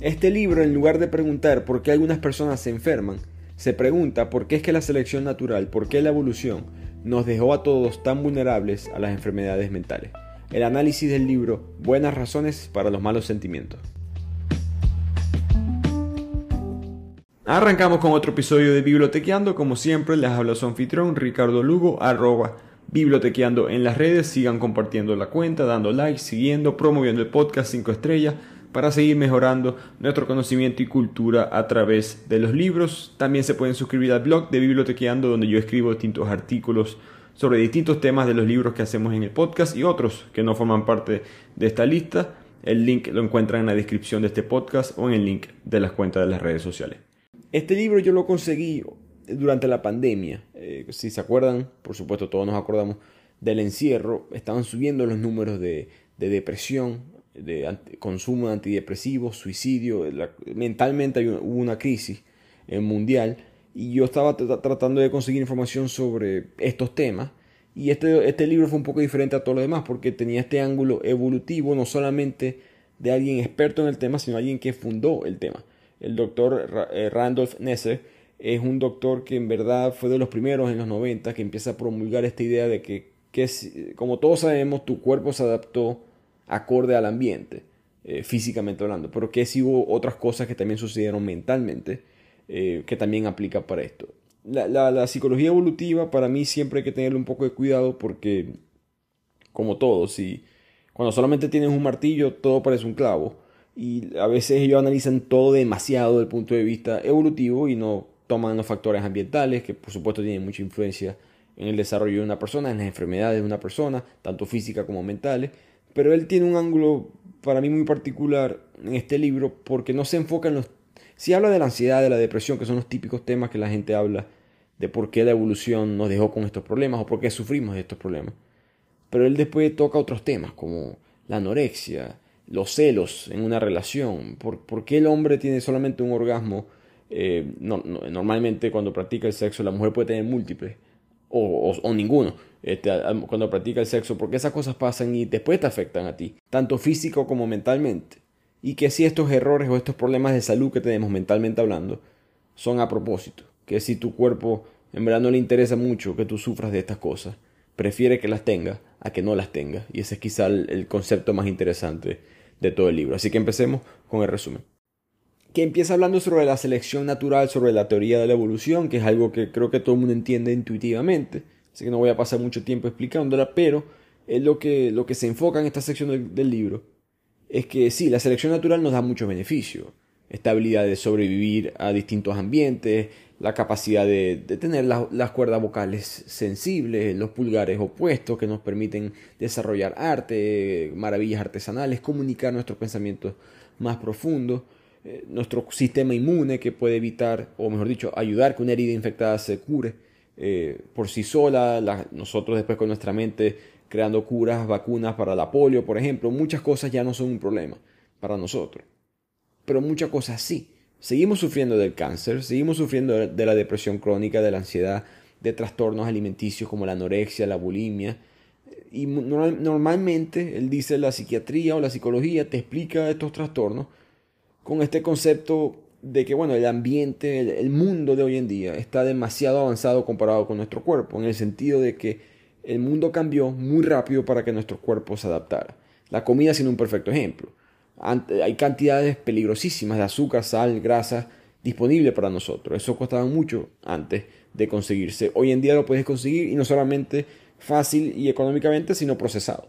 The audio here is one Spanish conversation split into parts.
Este libro, en lugar de preguntar por qué algunas personas se enferman, se pregunta por qué es que la selección natural, por qué la evolución nos dejó a todos tan vulnerables a las enfermedades mentales. El análisis del libro Buenas razones para los malos sentimientos. Arrancamos con otro episodio de Bibliotequeando. Como siempre, les habla su anfitrión Ricardo Lugo, arroba bibliotequeando en las redes. Sigan compartiendo la cuenta, dando like, siguiendo, promoviendo el podcast 5 estrellas para seguir mejorando nuestro conocimiento y cultura a través de los libros. También se pueden suscribir al blog de Bibliotequeando donde yo escribo distintos artículos sobre distintos temas de los libros que hacemos en el podcast y otros que no forman parte de esta lista. El link lo encuentran en la descripción de este podcast o en el link de las cuentas de las redes sociales. Este libro yo lo conseguí durante la pandemia. Eh, si se acuerdan, por supuesto todos nos acordamos del encierro, estaban subiendo los números de, de depresión de consumo de antidepresivos, suicidio, mentalmente hubo una crisis eh, mundial y yo estaba tratando de conseguir información sobre estos temas y este, este libro fue un poco diferente a todo lo demás porque tenía este ángulo evolutivo no solamente de alguien experto en el tema, sino alguien que fundó el tema. El doctor eh, Randolph Nesser es un doctor que en verdad fue de los primeros en los 90 que empieza a promulgar esta idea de que, que como todos sabemos, tu cuerpo se adaptó acorde al ambiente, eh, físicamente hablando, pero que si hubo otras cosas que también sucedieron mentalmente, eh, que también aplica para esto. La, psicología evolutiva para mí siempre hay que tenerle un poco de cuidado porque, como todo, si cuando solamente tienes un martillo todo parece un clavo. Y a veces ellos analizan todo demasiado desde el punto de vista evolutivo y no toman los factores ambientales que por supuesto tienen mucha influencia en el desarrollo de una persona, en las enfermedades de una persona, tanto física como mentales pero él tiene un ángulo para mí muy particular en este libro porque no se enfoca en los... Si habla de la ansiedad, de la depresión, que son los típicos temas que la gente habla de por qué la evolución nos dejó con estos problemas o por qué sufrimos de estos problemas. Pero él después toca otros temas como la anorexia, los celos en una relación, por, qué el hombre tiene solamente un orgasmo. Eh, normalmente cuando practica el sexo la mujer puede tener múltiples o, ninguno este, cuando practica el sexo, porque esas cosas pasan y después te afectan a ti, tanto físico como mentalmente. Y que si estos errores o estos problemas de salud que tenemos mentalmente hablando son a propósito, que si tu cuerpo en verdad no le interesa mucho que tú sufras de estas cosas, prefiere que las tengas a que no las tengas. Y ese es quizá el concepto más interesante de todo el libro. Así que empecemos con el resumen que empieza hablando sobre la selección natural, sobre la teoría de la evolución, que es algo que creo que todo el mundo entiende intuitivamente, así que no voy a pasar mucho tiempo explicándola, pero es lo que, lo que se enfoca en esta sección del, libro, es que sí, la selección natural nos da muchos beneficios, esta habilidad de sobrevivir a distintos ambientes, la capacidad de, tener las cuerdas vocales sensibles, los pulgares opuestos que nos permiten desarrollar arte, maravillas artesanales, comunicar nuestros pensamientos más profundos. Eh, nuestro sistema inmune que puede evitar, o mejor dicho, ayudar que una herida infectada se cure eh, por sí sola, nosotros después con nuestra mente creando curas, vacunas para la polio, por ejemplo, muchas cosas ya no son un problema para nosotros, pero muchas cosas sí. Seguimos sufriendo del cáncer, seguimos sufriendo de la depresión crónica, de la ansiedad, de trastornos alimenticios como la anorexia, la bulimia, y normalmente, él dice, la psiquiatría o la psicología te explica estos trastornos con este concepto de que bueno, el ambiente, el, mundo de hoy en día está demasiado avanzado comparado con nuestro cuerpo, en el sentido de que el mundo cambió muy rápido para que nuestro cuerpo se adaptara. La comida siendo un perfecto ejemplo. hay cantidades peligrosísimas de azúcar, sal, grasa disponibles para nosotros. Eso costaba mucho antes de conseguirse. Hoy en día lo puedes conseguir y no solamente fácil y económicamente, sino procesado.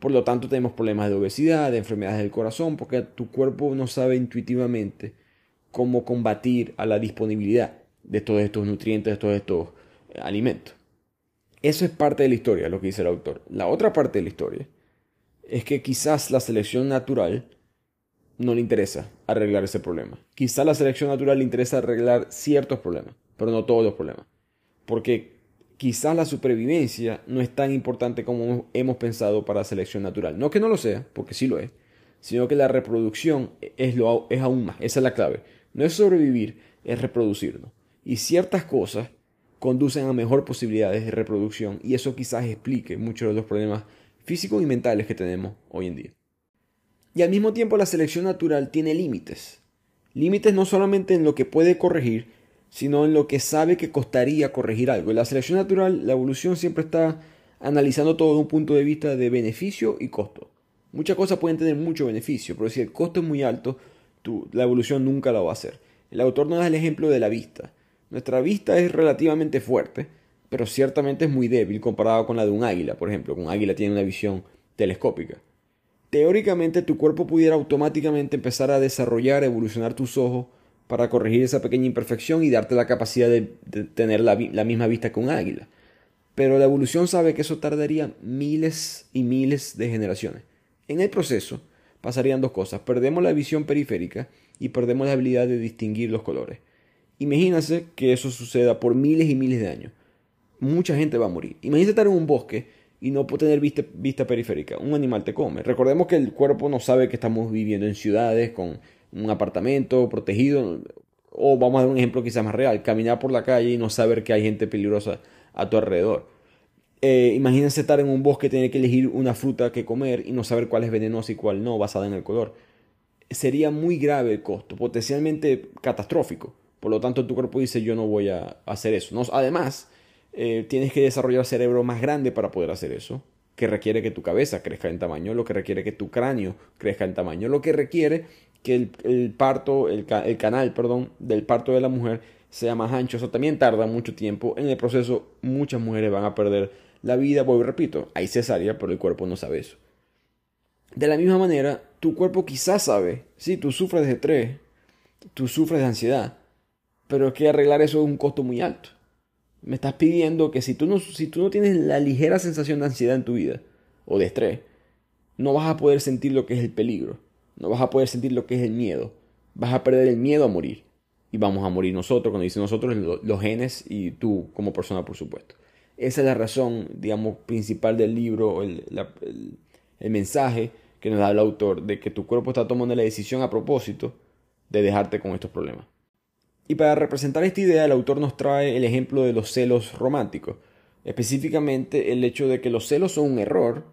Por lo tanto, tenemos problemas de obesidad, de enfermedades del corazón, porque tu cuerpo no sabe intuitivamente cómo combatir a la disponibilidad de todos estos nutrientes, de todos estos alimentos. Eso es parte de la historia, lo que dice el autor. La otra parte de la historia es que quizás la selección natural no le interesa arreglar ese problema. Quizás la selección natural le interesa arreglar ciertos problemas, pero no todos los problemas. Porque quizás la supervivencia no es tan importante como hemos pensado para la selección natural. No que no lo sea, porque sí lo es, sino que la reproducción es, lo, es aún más. Esa es la clave. No es sobrevivir, es reproducirnos. Y ciertas cosas conducen a mejor posibilidades de reproducción y eso quizás explique muchos de los problemas físicos y mentales que tenemos hoy en día. Y al mismo tiempo la selección natural tiene límites. Límites no solamente en lo que puede corregir, sino en lo que sabe que costaría corregir algo. En la selección natural, la evolución siempre está analizando todo desde un punto de vista de beneficio y costo. Muchas cosas pueden tener mucho beneficio, pero si el costo es muy alto, la evolución nunca lo va a hacer. El autor nos da el ejemplo de la vista. Nuestra vista es relativamente fuerte, pero ciertamente es muy débil comparado con la de un águila, por ejemplo. Un águila tiene una visión telescópica. Teóricamente tu cuerpo pudiera automáticamente empezar a desarrollar, evolucionar tus ojos para corregir esa pequeña imperfección y darte la capacidad de, tener la, la misma vista que un águila. Pero la evolución sabe que eso tardaría miles y miles de generaciones. En el proceso pasarían dos cosas. Perdemos la visión periférica y perdemos la habilidad de distinguir los colores. Imagínense que eso suceda por miles y miles de años. Mucha gente va a morir. Imagínate estar en un bosque y no tener vista, vista periférica. Un animal te come. Recordemos que el cuerpo no sabe que estamos viviendo en ciudades con un apartamento protegido. O vamos a dar un ejemplo quizás más real. Caminar por la calle y no saber que hay gente peligrosa a tu alrededor. Eh, imagínense estar en un bosque, tener que elegir una fruta que comer y no saber cuál es venenosa y cuál no, basada en el color. Sería muy grave el costo, potencialmente catastrófico. Por lo tanto, tu cuerpo dice yo no voy a hacer eso. No, además, eh, tienes que desarrollar cerebro más grande para poder hacer eso, que requiere que tu cabeza crezca en tamaño, lo que requiere que tu cráneo crezca en tamaño, lo que requiere que el, parto, el, el, canal, perdón, del parto de la mujer sea más ancho. Eso también tarda mucho tiempo. En el proceso, muchas mujeres van a perder la vida, voy repito, hay cesárea, pero el cuerpo no sabe eso. De la misma manera, tu cuerpo quizás sabe, si tú sufres de estrés, tú sufres de ansiedad, pero es que arreglar eso es un costo muy alto. Me estás pidiendo que si tú, no, si tú no tienes la ligera sensación de ansiedad en tu vida, o de estrés, no vas a poder sentir lo que es el peligro, no vas a poder sentir lo que es el miedo, vas a perder el miedo a morir. Y vamos a morir nosotros, cuando dice nosotros, los genes y tú como persona, por supuesto. Esa es la razón, digamos, principal del libro, el, el, mensaje que nos da el autor, de que tu cuerpo está tomando la decisión a propósito de dejarte con estos problemas. Y para representar esta idea, el autor nos trae el ejemplo de los celos románticos. Específicamente el hecho de que los celos son un error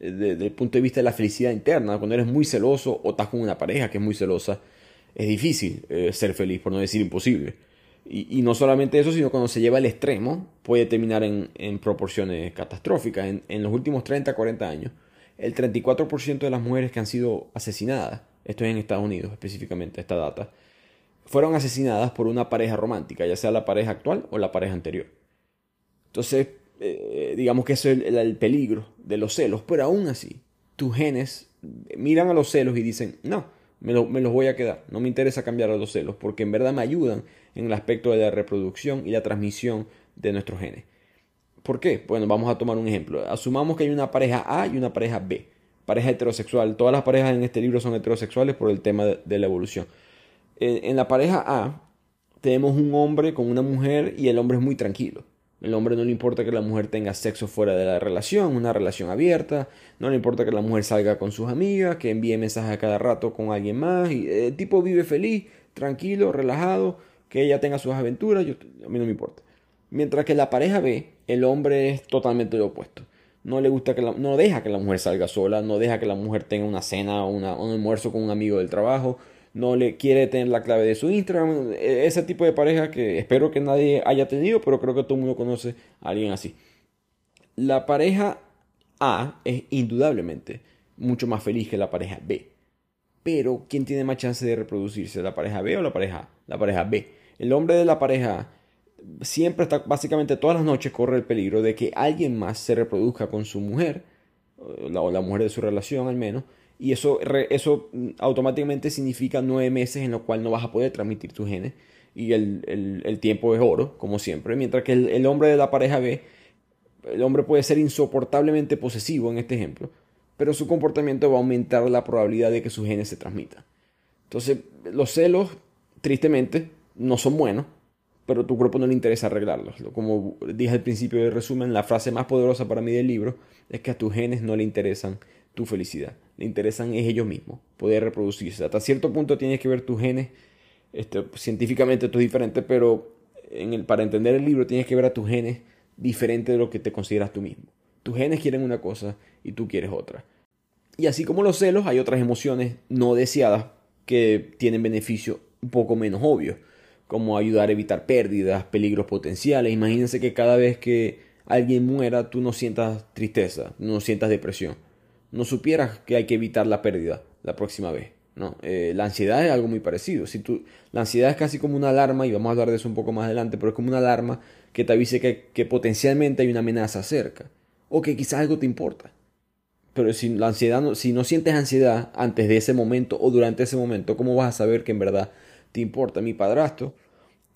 eh, desde el punto de vista de la felicidad interna. Cuando eres muy celoso o estás con una pareja que es muy celosa, es difícil eh, ser feliz, por no decir imposible. Y, no solamente eso, sino cuando se lleva al extremo, puede terminar en, proporciones catastróficas. En, los últimos 30, 40 años, el 34% de las mujeres que han sido asesinadas, esto es en Estados Unidos específicamente, esta data, fueron asesinadas por una pareja romántica, ya sea la pareja actual o la pareja anterior. Entonces, eh, digamos que eso es el, peligro de los celos, pero aún así, tus genes miran a los celos y dicen, no, me, los voy a quedar, no me interesa cambiar a los celos, porque en verdad me ayudan en el aspecto de la reproducción y la transmisión de nuestros genes. ¿Por qué? Bueno, vamos a tomar un ejemplo. Asumamos que hay una pareja A y una pareja B. Pareja heterosexual. Todas las parejas en este libro son heterosexuales por el tema de, la evolución. En, la pareja A tenemos un hombre con una mujer y el hombre es muy tranquilo. El hombre no le importa que la mujer tenga sexo fuera de la relación, una relación abierta. No le importa que la mujer salga con sus amigas, que envíe mensajes a cada rato con alguien más. Y el tipo vive feliz, tranquilo, relajado que ella tenga sus aventuras, a mí no me importa. Mientras que la pareja B, el hombre es totalmente lo opuesto. No le gusta que la, no deja que la mujer salga sola, no deja que la mujer tenga una cena o un almuerzo con un amigo del trabajo, no le quiere tener la clave de su Instagram, e, ese tipo de pareja que espero que nadie haya tenido, pero creo que todo el mundo conoce a alguien así. La pareja A es indudablemente mucho más feliz que la pareja B. Pero, ¿quién tiene más chance de reproducirse? ¿La pareja B o la pareja A? La pareja B. El hombre de la pareja siempre está, básicamente todas las noches corre el peligro de que alguien más se reproduzca con su mujer, o la, mujer de su relación al menos, y eso, eso automáticamente significa nueve meses en los cuales no vas a poder transmitir tus genes, y el, tiempo es oro, como siempre, mientras que el, el hombre de la pareja B, el hombre puede ser insoportablemente posesivo en este ejemplo, pero su comportamiento va a aumentar la probabilidad de que sus genes se transmitan. Entonces, los celos, tristemente, no son buenos, pero tu cuerpo no le interesa arreglarlos. Como dije al principio del resumen, la frase más poderosa para mí del libro es que a tus genes no le interesan tu felicidad, le interesan es ellos mismos, poder reproducirse. Hasta cierto punto tienes que ver tus genes, este, científicamente esto es diferente, pero en el, para entender el libro tienes que ver a tus genes diferente de lo que te consideras tú mismo. Tus genes quieren una cosa y tú quieres otra. Y así como los celos, hay otras emociones no deseadas que tienen beneficio un poco menos obvios, como ayudar a evitar pérdidas, peligros potenciales. Imagínense que cada vez que alguien muera, tú no sientas tristeza, no sientas depresión. No supieras que hay que evitar la pérdida la próxima vez. ¿no? Eh, la ansiedad es algo muy parecido. Si tú, la ansiedad es casi como una alarma, y vamos a hablar de eso un poco más adelante, pero es como una alarma que te avise que, que potencialmente hay una amenaza cerca, o que quizás algo te importa. Pero si la ansiedad no, si no sientes ansiedad antes de ese momento o durante ese momento, ¿cómo vas a saber que en verdad te importa? Mi padrastro,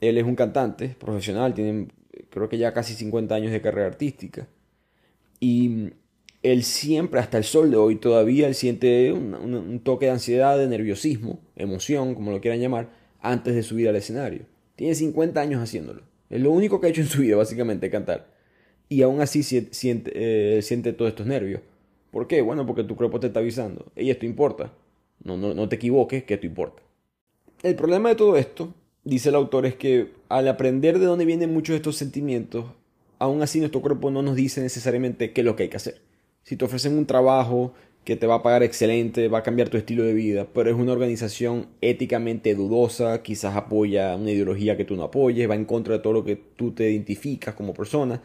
él es un cantante profesional, tiene creo que ya casi 50 años de carrera artística. Y él siempre, hasta el sol de hoy todavía, él siente un, toque de ansiedad, de nerviosismo, emoción, como lo quieran llamar, antes de subir al escenario. Tiene 50 años haciéndolo. Es lo único que ha hecho en su vida, básicamente, cantar. Y aún así siente, eh, siente todos estos nervios. ¿Por qué? Bueno, porque tu cuerpo te está avisando. Y esto importa. No, no, no te equivoques, que esto importa. El problema de todo esto, dice el autor, es que al aprender de dónde vienen muchos de estos sentimientos, aún así nuestro cuerpo no nos dice necesariamente qué es lo que hay que hacer. Si te ofrecen un trabajo que te va a pagar excelente, va a cambiar tu estilo de vida, pero es una organización éticamente dudosa, quizás apoya una ideología que tú no apoyes, va en contra de todo lo que tú te identificas como persona,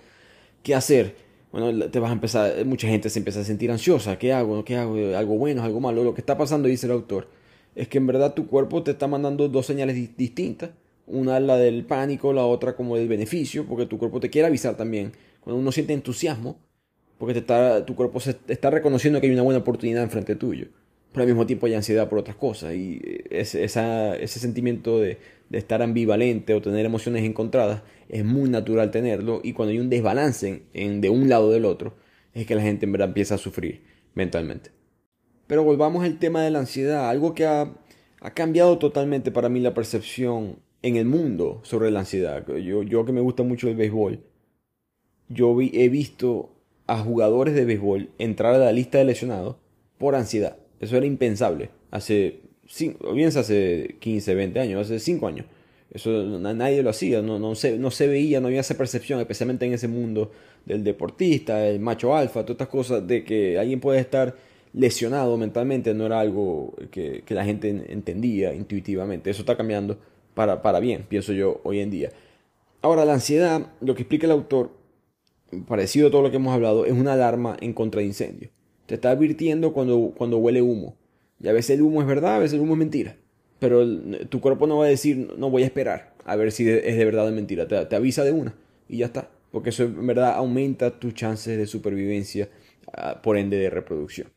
¿qué hacer? Bueno, te vas a empezar, mucha gente se empieza a sentir ansiosa, ¿qué hago? ¿Qué hago? ¿Algo bueno? ¿Algo malo? Lo que está pasando, dice el autor, es que en verdad tu cuerpo te está mandando dos señales distintas, una la del pánico, la otra como del beneficio, porque tu cuerpo te quiere avisar también. Cuando uno siente entusiasmo, porque te está, tu cuerpo se, está reconociendo que hay una buena oportunidad enfrente tuyo. Pero al mismo tiempo hay ansiedad por otras cosas. Y ese, sentimiento de, estar ambivalente o tener emociones encontradas es muy natural tenerlo. Y cuando hay un desbalance en, de un lado del otro, es que la gente empieza a sufrir mentalmente. Pero volvamos al tema de la ansiedad, algo que ha, cambiado totalmente para mí la percepción en el mundo sobre la ansiedad. Yo, que me gusta mucho el béisbol, yo he visto a jugadores de béisbol entrar a la lista de lesionados por ansiedad. Eso era impensable. Hace, bien hace 15, 20 años, hace 5 años. Eso nadie lo hacía, no, no, se, no se veía, no había esa percepción, especialmente en ese mundo del deportista, el macho alfa, todas estas cosas de que alguien puede estar lesionado mentalmente, no era algo que, que la gente entendía intuitivamente. Eso está cambiando para, para bien, pienso yo, hoy en día. Ahora, la ansiedad, lo que explica el autor, parecido a todo lo que hemos hablado, es una alarma en contra de incendio. Te está advirtiendo cuando, cuando huele humo. Y a veces el humo es verdad, a veces el humo es mentira. Pero tu cuerpo no va a decir, no voy a esperar a ver si es de verdad o mentira. Te, avisa de una y ya está. Porque eso en verdad aumenta tus chances de supervivencia, ah, por ende de reproducción.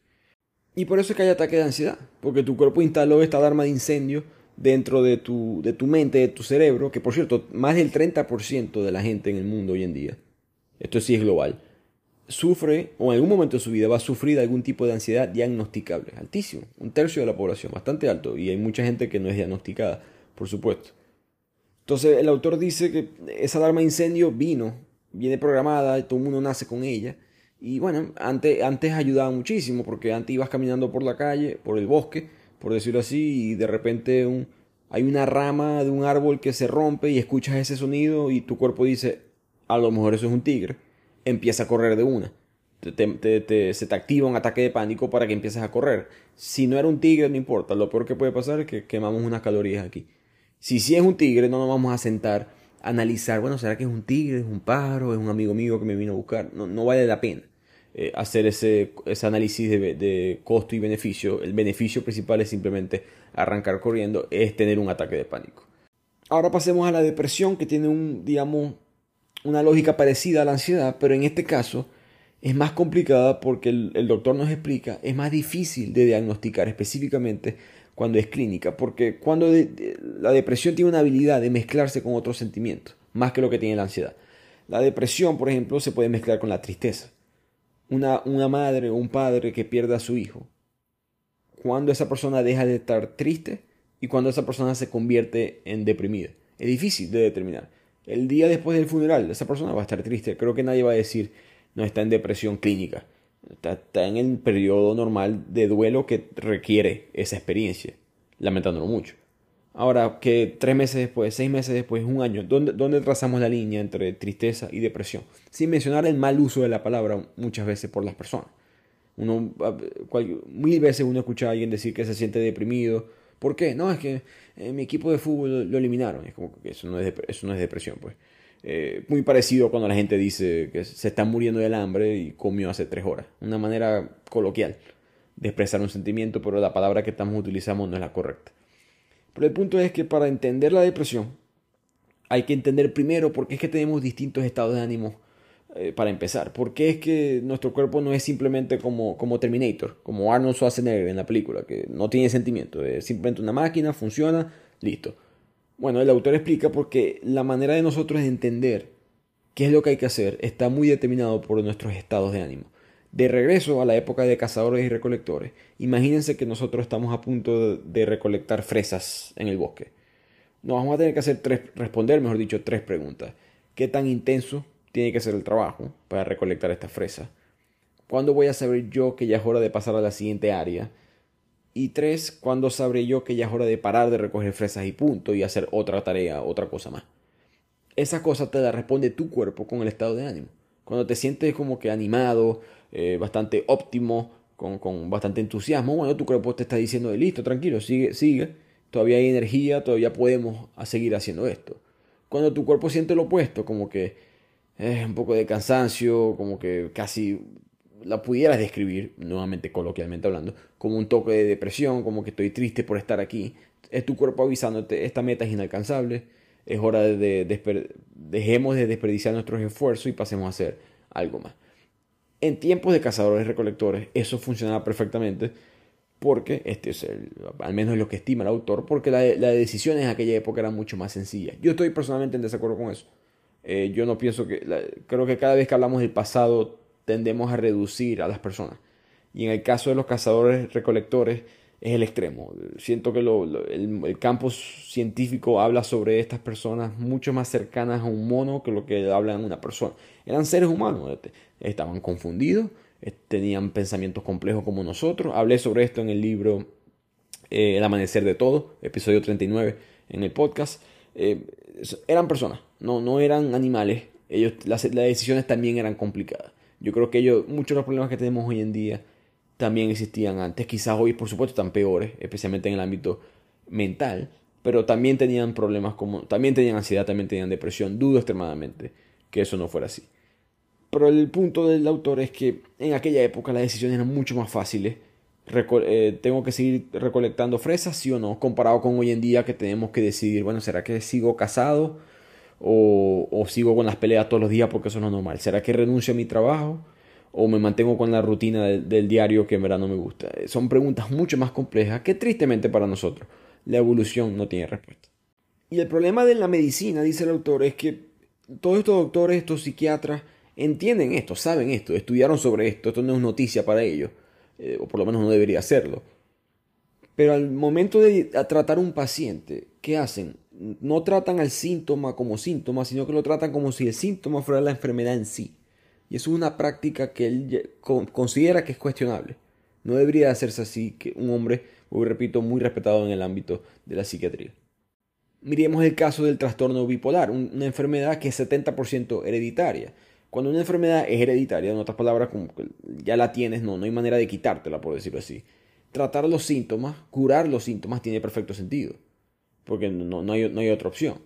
Y por eso es que hay ataque de ansiedad. Porque tu cuerpo instaló esta alarma de incendio dentro de tu, de tu mente, de tu cerebro. Que por cierto, más del 30% de la gente en el mundo hoy en día esto sí es global, sufre o en algún momento de su vida va a sufrir algún tipo de ansiedad diagnosticable, altísimo, un tercio de la población, bastante alto, y hay mucha gente que no es diagnosticada, por supuesto. Entonces el autor dice que esa alarma de incendio vino, viene programada, todo el mundo nace con ella, y bueno, antes, antes ayudaba muchísimo, porque antes ibas caminando por la calle, por el bosque, por decirlo así, y de repente un, hay una rama de un árbol que se rompe y escuchas ese sonido y tu cuerpo dice, a lo mejor eso es un tigre, empieza a correr de una. se te activa un ataque de pánico para que empieces a correr. Si no era un tigre, no importa. Lo peor que puede pasar es que quemamos unas calorías aquí. Si sí es un tigre, no nos vamos a sentar a analizar, bueno, ¿será que es un tigre, es un pájaro, es un amigo mío que me vino a buscar? No, no vale la pena eh, hacer ese, ese análisis de, de, costo y beneficio. El beneficio principal es simplemente arrancar corriendo, es tener un ataque de pánico. Ahora pasemos a la depresión, que tiene un, digamos, una lógica parecida a la ansiedad, pero en este caso es más complicada porque el, doctor nos explica, es más difícil de diagnosticar específicamente cuando es clínica, porque cuando la depresión tiene una habilidad de mezclarse con otros sentimientos, más que lo que tiene la ansiedad. La depresión, por ejemplo, se puede mezclar con la tristeza. Una, una madre o un padre que pierda a su hijo, cuando esa persona deja de estar triste y cuando esa persona se convierte en deprimida. Es difícil de determinar el día después del funeral, esa persona va a estar triste. Creo que nadie va a decir, no está en depresión clínica. Está, en el periodo normal de duelo que requiere esa experiencia, lamentándolo mucho. Ahora, que tres meses después, seis meses después, un año, ¿dónde, ¿dónde trazamos la línea entre tristeza y depresión? Sin mencionar el mal uso de la palabra muchas veces por las personas. Mil veces uno escucha a alguien decir que se siente deprimido ¿Por qué? No, es que en mi equipo de fútbol lo eliminaron. Es como que eso no es, eso no es depresión, pues. Eh, muy parecido cuando la gente dice que se está muriendo del hambre y comió hace tres horas. Una manera coloquial de expresar un sentimiento, pero la palabra que estamos utilizando no es la correcta. Pero el punto es que para entender la depresión hay que entender primero por qué es que tenemos distintos estados de ánimo eh, para empezar. ¿Por qué es que nuestro cuerpo no es simplemente como, como Terminator, como Arnold Schwarzenegger en la película, que no tiene sentimiento, es simplemente una máquina, funciona, listo. Bueno, el autor explica porque la manera de nosotros de entender qué es lo que hay que hacer está muy determinado por nuestros estados de ánimo. De regreso a la época de cazadores y recolectores, imagínense que nosotros estamos a punto de recolectar fresas en el bosque. Nos vamos a tener que hacer tres, responder, mejor dicho, tres preguntas. ¿Qué tan intenso tiene que ser el trabajo para recolectar esta fresa? ¿Cuándo voy a saber yo que ya es hora de pasar a la siguiente área? Y tres, ¿cuándo sabré yo que ya es hora de parar de recoger fresas y punto y hacer otra tarea, otra cosa más? Esa cosa te la responde tu cuerpo con el estado de ánimo. Cuando te sientes como que animado, eh, bastante óptimo, con, con, bastante entusiasmo, bueno, tu cuerpo te está diciendo, listo, tranquilo, sigue, sigue, todavía hay energía, todavía podemos seguir haciendo esto. Cuando tu cuerpo siente lo opuesto, como que es un poco de cansancio, como que casi la pudieras describir, nuevamente coloquialmente hablando, como un toque de depresión, como que estoy triste por estar aquí. Es tu cuerpo avisándote, esta meta es inalcanzable, es hora de, dejemos de desperdiciar nuestros esfuerzos y pasemos a hacer algo más. En tiempos de cazadores y recolectores eso funcionaba perfectamente porque, este es al menos lo que estima el autor, porque las la decisiones en aquella época eran mucho más sencillas. Yo estoy personalmente en desacuerdo con eso. Eh, yo no pienso que, creo que cada vez que hablamos del pasado tendemos a reducir a las personas. Y en el caso de los cazadores recolectores es el extremo. Siento que el, campo científico habla sobre estas personas mucho más cercanas a un mono que lo que hablan una persona. Eran seres humanos, este, estaban confundidos, tenían pensamientos complejos como nosotros. Hablé sobre esto en el libro eh, El Amanecer de Todo, episodio 39 en el podcast. Eh, eran personas, no, no eran animales. Ellos, las decisiones también eran complicadas. Yo creo que ellos, muchos de los problemas que tenemos hoy en día también existían antes. Quizás hoy, por supuesto, están peores, especialmente en el ámbito mental. Pero también tenían problemas como, también tenían ansiedad, también tenían depresión. Dudo extremadamente que eso no fuera así. Pero el punto del autor es que en aquella época las decisiones eran mucho más fáciles. Eh, tengo que seguir recolectando fresas, sí o no, comparado con hoy en día que tenemos que decidir, bueno, ¿será que sigo casado? O, sigo con las peleas todos los días porque eso no es normal? ¿Será que renuncio a mi trabajo? ¿O me mantengo con la rutina del, diario que en verdad no me gusta? Eh, son preguntas mucho más complejas que tristemente para nosotros la evolución no tiene respuesta. Y el problema de la medicina, dice el autor, es que todos estos doctores, estos psiquiatras, entienden esto, saben esto, estudiaron sobre esto, esto no es noticia para ellos, eh, o por lo menos no debería serlo. Pero al momento de tratar un paciente, ¿qué hacen? No tratan al síntoma como síntoma, sino que lo tratan como si el síntoma fuera la enfermedad en sí. Y eso es una práctica que él considera que es cuestionable. No debería hacerse así que un hombre, hoy repito, muy respetado en el ámbito de la psiquiatría. Miremos el caso del trastorno bipolar, una enfermedad que es 70% hereditaria. Cuando una enfermedad es hereditaria, en otras palabras, como ya la tienes, no, no hay manera de quitártela, por decirlo así. Tratar los síntomas, curar los síntomas, tiene perfecto sentido porque no, no, hay, no hay otra opción.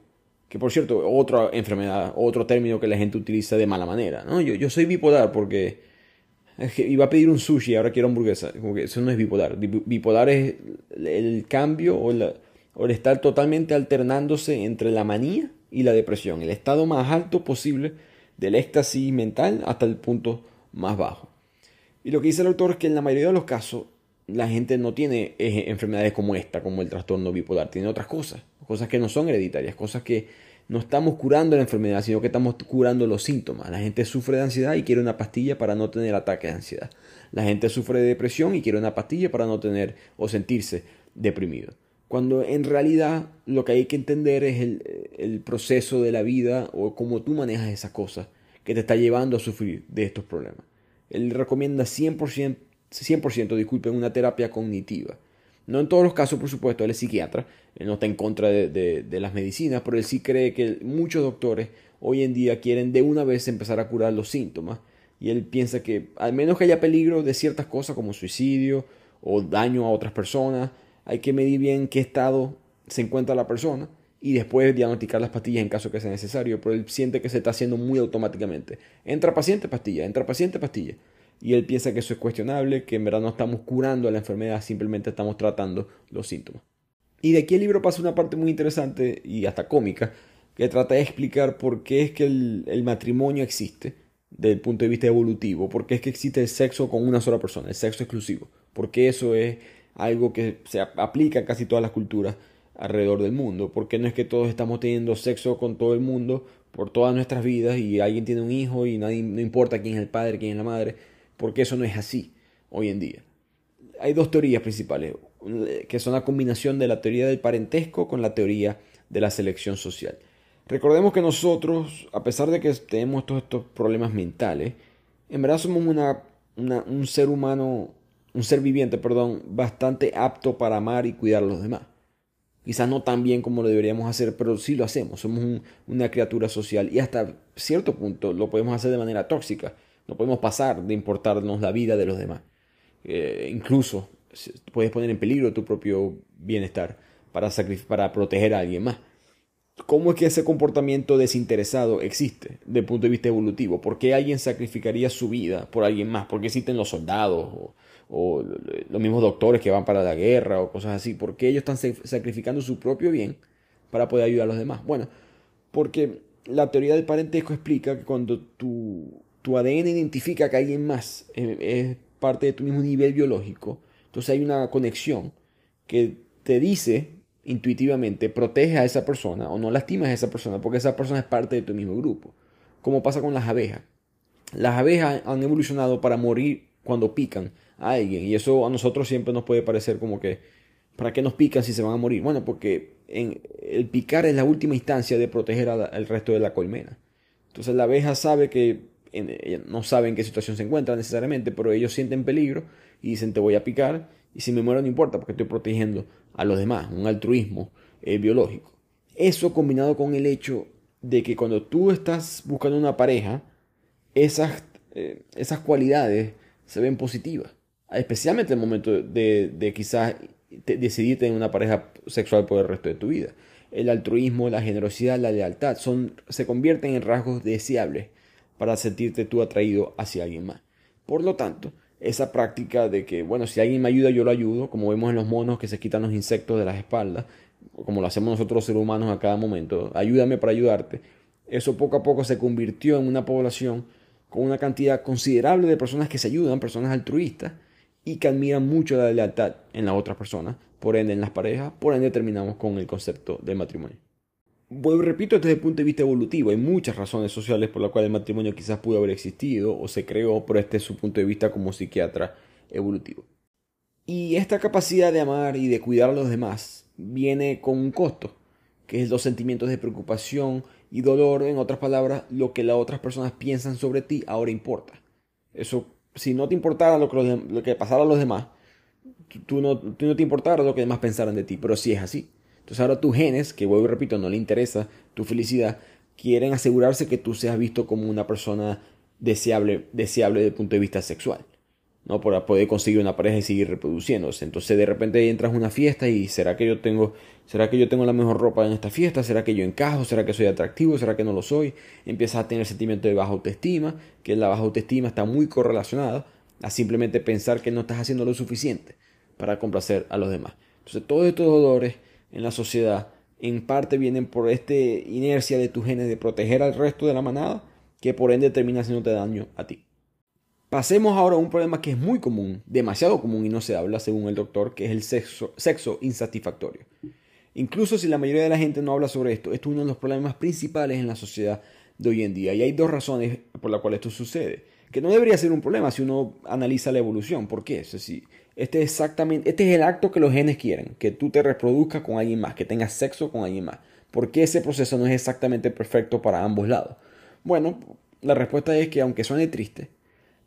Que por cierto, otra enfermedad, otro término que la gente utiliza de mala manera. ¿no? Yo, yo soy bipolar porque iba a pedir un sushi y ahora quiero hamburguesa. Como que eso no es bipolar. Bipolar es el cambio o, o el estar totalmente alternándose entre la manía y la depresión. El estado más alto posible del éxtasis mental hasta el punto más bajo. Y lo que dice el autor es que en la mayoría de los casos la gente no tiene eh, enfermedades como esta, como el trastorno bipolar, tiene otras cosas, cosas que no son hereditarias, cosas que no estamos curando la enfermedad, sino que estamos curando los síntomas. La gente sufre de ansiedad y quiere una pastilla para no tener ataques de ansiedad. La gente sufre de depresión y quiere una pastilla para no tener o sentirse deprimido. Cuando en realidad lo que hay que entender es el, el proceso de la vida o cómo tú manejas esas cosas que te está llevando a sufrir de estos problemas. Él recomienda 100% 100%, disculpen, una terapia cognitiva. No en todos los casos, por supuesto, él es psiquiatra, él no está en contra de, las medicinas, pero él sí cree que muchos doctores hoy en día quieren de una vez empezar a curar los síntomas y él piensa que al menos que haya peligro de ciertas cosas como suicidio o daño a otras personas, hay que medir bien en qué estado se encuentra la persona y después diagnosticar las pastillas en caso que sea necesario, pero él siente que se está haciendo muy automáticamente. Entra paciente, pastilla, entra paciente, pastilla. Y él piensa que eso es cuestionable, que en verdad no estamos curando la enfermedad, simplemente estamos tratando los síntomas. Y de aquí el libro pasa una parte muy interesante y hasta cómica, que trata de explicar por qué es que el, el matrimonio existe desde el punto de vista evolutivo, por qué es que existe el sexo con una sola persona, el sexo exclusivo, porque eso es algo que se aplica en casi todas las culturas alrededor del mundo, porque no es que todos estamos teniendo sexo con todo el mundo por todas nuestras vidas y alguien tiene un hijo y nadie, no importa quién es el padre, quién es la madre, porque eso no es así hoy en día. Hay dos teorías principales, que son la combinación de la teoría del parentesco con la teoría de la selección social. Recordemos que nosotros, a pesar de que tenemos todos estos problemas mentales, en verdad somos una, un ser humano, un ser viviente, perdón, bastante apto para amar y cuidar a los demás. Quizás no tan bien como lo deberíamos hacer, pero sí lo hacemos. Somos una criatura social y hasta cierto punto lo podemos hacer de manera tóxica. No podemos pasar de importarnos la vida de los demás. Eh, incluso puedes poner en peligro tu propio bienestar para, para proteger a alguien más. ¿Cómo es que ese comportamiento desinteresado existe desde el punto de vista evolutivo? ¿Por qué alguien sacrificaría su vida por alguien más? ¿Por qué existen los soldados o, los mismos doctores que van para la guerra o cosas así, porque ellos están sacrificando su propio bien para poder ayudar a los demás. Bueno, porque la teoría del parentesco explica que cuando tu, tu ADN identifica que alguien más es, parte de tu mismo nivel biológico, entonces hay una conexión que te dice intuitivamente protege a esa persona o no lastimas a esa persona porque esa persona es parte de tu mismo grupo. Como pasa con las abejas. Las abejas han evolucionado para morir cuando pican a alguien. Y eso a nosotros siempre nos puede parecer como que, ¿para qué nos pican si se van a morir? Bueno, porque en, el picar es la última instancia de proteger al resto de la colmena. Entonces la abeja sabe que, no sabe en qué situación se encuentra necesariamente, pero ellos sienten peligro y dicen te voy a picar y si me muero no importa porque estoy protegiendo a los demás, un altruismo eh, biológico. Eso combinado con el hecho de que cuando tú estás buscando una pareja, esas, eh, esas cualidades se ven positivas especialmente en el momento de, quizás decidir tener una pareja sexual por el resto de tu vida. El altruismo, la generosidad, la lealtad son, se convierten en rasgos deseables para sentirte tú atraído hacia alguien más. Por lo tanto, esa práctica de que, bueno, si alguien me ayuda, yo lo ayudo, como vemos en los monos que se quitan los insectos de las espaldas, como lo hacemos nosotros seres humanos a cada momento, ayúdame para ayudarte, eso poco a poco se convirtió en una población con una cantidad considerable de personas que se ayudan, personas altruistas, y que admiran mucho la lealtad en la otra persona, por ende en las parejas, por ende terminamos con el concepto de matrimonio. Repito, desde el punto de vista evolutivo, hay muchas razones sociales por las cuales el matrimonio quizás pudo haber existido o se creó, por este es su punto de vista como psiquiatra evolutivo. Y esta capacidad de amar y de cuidar a los demás viene con un costo, que es los sentimientos de preocupación y dolor, en otras palabras, lo que las otras personas piensan sobre ti ahora importa. Eso si no te importara lo que, lo que pasara a los demás, tú no, tú no te importara lo que demás pensaran de ti, pero si es así. Entonces ahora tus genes, que vuelvo y repito, no le interesa tu felicidad, quieren asegurarse que tú seas visto como una persona deseable, deseable desde el punto de vista sexual. ¿no? Para poder conseguir una pareja y seguir reproduciéndose. Entonces de repente entras a una fiesta y ¿será que yo tengo, será que yo tengo la mejor ropa en esta fiesta? ¿Será que yo encajo? ¿Será que soy atractivo? ¿Será que no lo soy? Empiezas a tener sentimiento de baja autoestima, que la baja autoestima está muy correlacionada a simplemente pensar que no estás haciendo lo suficiente para complacer a los demás. Entonces todos estos dolores en la sociedad en parte vienen por esta inercia de tus genes de proteger al resto de la manada, que por ende termina haciéndote daño a ti. Pasemos ahora a un problema que es muy común, demasiado común y no se habla según el doctor, que es el sexo, insatisfactorio. Incluso si la mayoría de la gente no habla sobre esto, esto es uno de los problemas principales en la sociedad de hoy en día. Y hay dos razones por las cuales esto sucede. Que no debería ser un problema si uno analiza la evolución. ¿Por qué? Decir, este es exactamente, este es el acto que los genes quieren, que tú te reproduzcas con alguien más, que tengas sexo con alguien más. ¿Por qué ese proceso no es exactamente perfecto para ambos lados? Bueno, la respuesta es que aunque suene triste,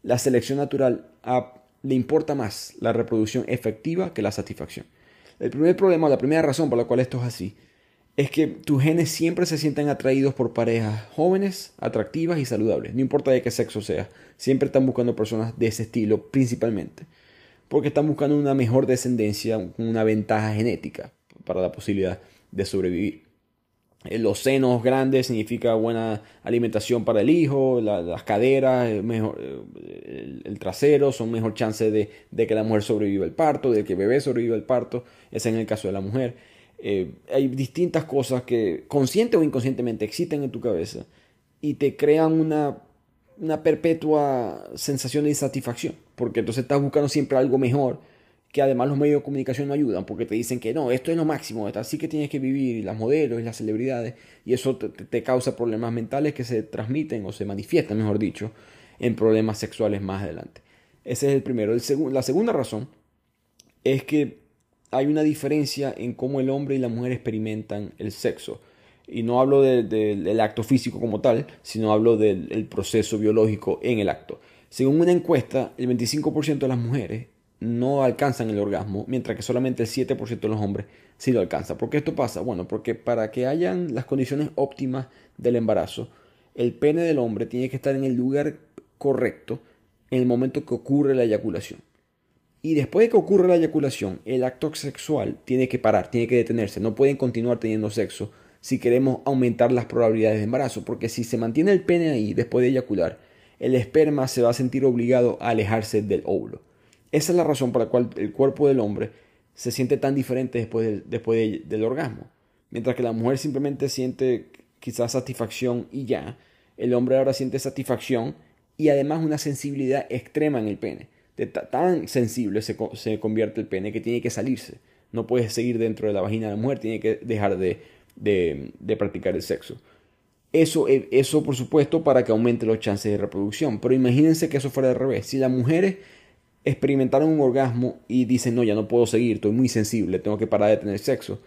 la selección natural le importa más la reproducción efectiva que la satisfacción. El primer problema, la primera razón por la cual esto es así, es que tus genes siempre se sienten atraídos por parejas jóvenes, atractivas y saludables, no importa de qué sexo sea, siempre están buscando personas de ese estilo principalmente. Porque están buscando una mejor descendencia, una ventaja genética para la posibilidad de sobrevivir. Eh, los senos grandes significa buena alimentación para el hijo, las caderas, eh, mejor, eh, el, trasero son mejor chance de, que la mujer sobreviva el parto, de que el bebé sobreviva el parto, ese es en el caso de la mujer. hay distintas cosas que consciente o inconscientemente existen en tu cabeza y te crean una, una perpetua sensación de insatisfacción, porque entonces estás buscando siempre algo mejor que además los medios de comunicación no ayudan porque te dicen que no, esto es lo máximo, así que tienes que vivir, y las modelos y las celebridades, y eso te, causa problemas mentales que se transmiten o se manifiestan, mejor dicho, en problemas sexuales más adelante. Ese es el primero. El la segunda razón es que hay una diferencia en cómo el hombre y la mujer experimentan el sexo. Y no hablo del acto físico como tal, sino hablo del proceso biológico en el acto. Según una encuesta, el 25% de las mujeres no alcanzan el orgasmo, mientras que solamente el 7% de los hombres sí lo alcanza. ¿Por qué esto pasa? Bueno, porque para que hayan las condiciones óptimas del embarazo, el pene del hombre tiene que estar en el lugar correcto en el momento que ocurre la eyaculación. Y después de que ocurre la eyaculación, el acto sexual tiene que parar, tiene que detenerse. No pueden continuar teniendo sexo si queremos aumentar las probabilidades de embarazo, porque si se mantiene el pene ahí después de eyacular, el esperma se va a sentir obligado a alejarse del óvulo. Esa es la razón por la cual el cuerpo del hombre se siente tan diferente después, del, después del orgasmo. Mientras que la mujer simplemente siente quizás satisfacción y ya, el hombre ahora siente satisfacción y además una sensibilidad extrema en el pene. De tan sensible se, se, convierte el pene que tiene que salirse. No puede seguir dentro de la vagina de la mujer, tiene que dejar de, de, practicar el sexo. Eso, eh, eso, por supuesto, para que aumente los chances de reproducción. Pero imagínense que eso fuera al revés. Si las mujeres experimentaron un orgasmo y dicen, no, ya no puedo seguir, estoy muy sensible, tengo que parar de tener sexo,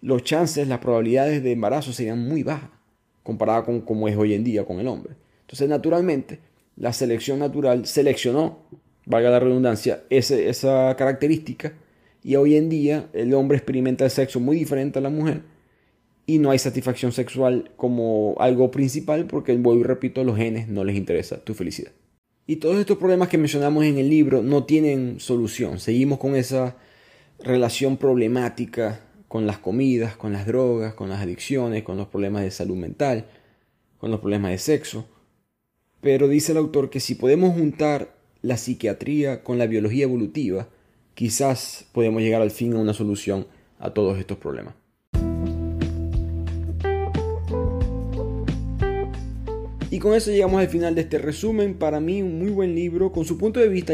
los chances, las probabilidades de embarazo serían muy bajas comparada con como es hoy en día con el hombre. Entonces, naturalmente, la selección natural seleccionó, valga la redundancia, esa característica y hoy en día el hombre experimenta el sexo muy diferente a la mujer y no hay satisfacción sexual como algo principal porque, vuelvo y repito, los genes no les interesa tu felicidad. Y todos estos problemas que mencionamos en el libro no tienen solución. Seguimos con esa relación problemática con las comidas, con las drogas, con las adicciones, con los problemas de salud mental, con los problemas de sexo. Pero dice el autor que si podemos juntar la psiquiatría con la biología evolutiva, quizás podemos llegar al fin a una solución a todos estos problemas. Y con eso llegamos al final de este resumen. Para mí un muy buen libro con su punto de vista.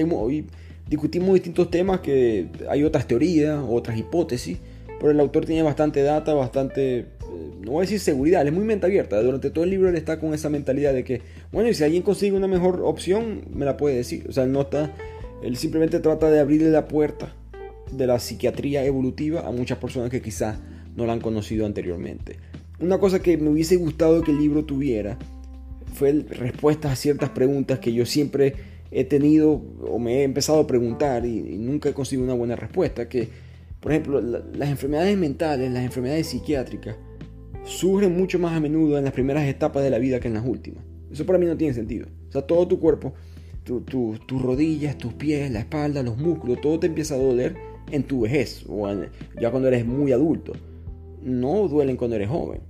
Discutimos distintos temas que hay otras teorías, otras hipótesis. Pero el autor tiene bastante data, bastante, eh, no voy a decir seguridad, es muy mente abierta. Durante todo el libro él está con esa mentalidad de que, bueno, y si alguien consigue una mejor opción, me la puede decir. O sea, él no está, él simplemente trata de abrirle la puerta de la psiquiatría evolutiva a muchas personas que quizás no la han conocido anteriormente. Una cosa que me hubiese gustado que el libro tuviera fue respuestas a ciertas preguntas que yo siempre he tenido o me he empezado a preguntar y, nunca he conseguido una buena respuesta. Que, por ejemplo, las enfermedades mentales, las enfermedades psiquiátricas, surgen mucho más a menudo en las primeras etapas de la vida que en las últimas. Eso para mí no tiene sentido. O sea, todo tu cuerpo, tus rodillas, tus pies, la espalda, los músculos, todo te empieza a doler en tu vejez o ya cuando eres muy adulto. No duelen cuando eres joven.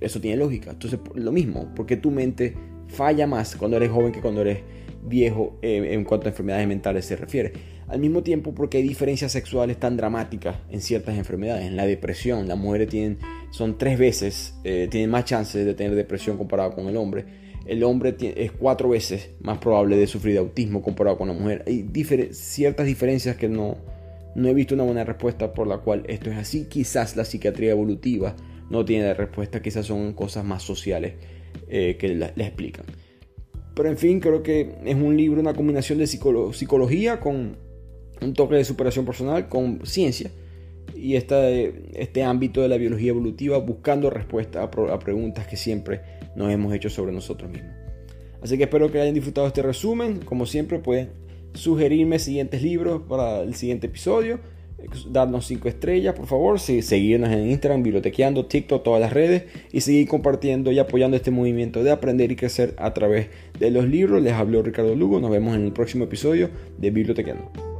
Eso tiene lógica. Entonces, lo mismo, porque tu mente falla más cuando eres joven que cuando eres viejo eh, en cuanto a enfermedades mentales se refiere. Al mismo tiempo, porque hay diferencias sexuales tan dramáticas en ciertas enfermedades. En la depresión, las mujeres tienen, son tres veces, eh, tienen más chances de tener depresión comparado con el hombre. El hombre es cuatro veces más probable de sufrir de autismo comparado con la mujer. Hay ciertas diferencias que no, no he visto una buena respuesta por la cual esto es así. Quizás la psiquiatría evolutiva no tiene la respuesta, quizás son cosas más sociales eh, que le, explican. Pero en fin, creo que es un libro, una combinación de psicología con un toque de superación personal, con ciencia y este ámbito de la biología evolutiva buscando respuestas a, a preguntas que siempre nos hemos hecho sobre nosotros mismos. Así que espero que hayan disfrutado este resumen. Como siempre pueden sugerirme siguientes libros para el siguiente episodio darnos 5 estrellas, por favor, seguirnos en Instagram, bibliotequeando, TikTok, todas las redes y seguir compartiendo y apoyando este movimiento de aprender y crecer a través de los libros. Les habló Ricardo Lugo, nos vemos en el próximo episodio de Bibliotequeando.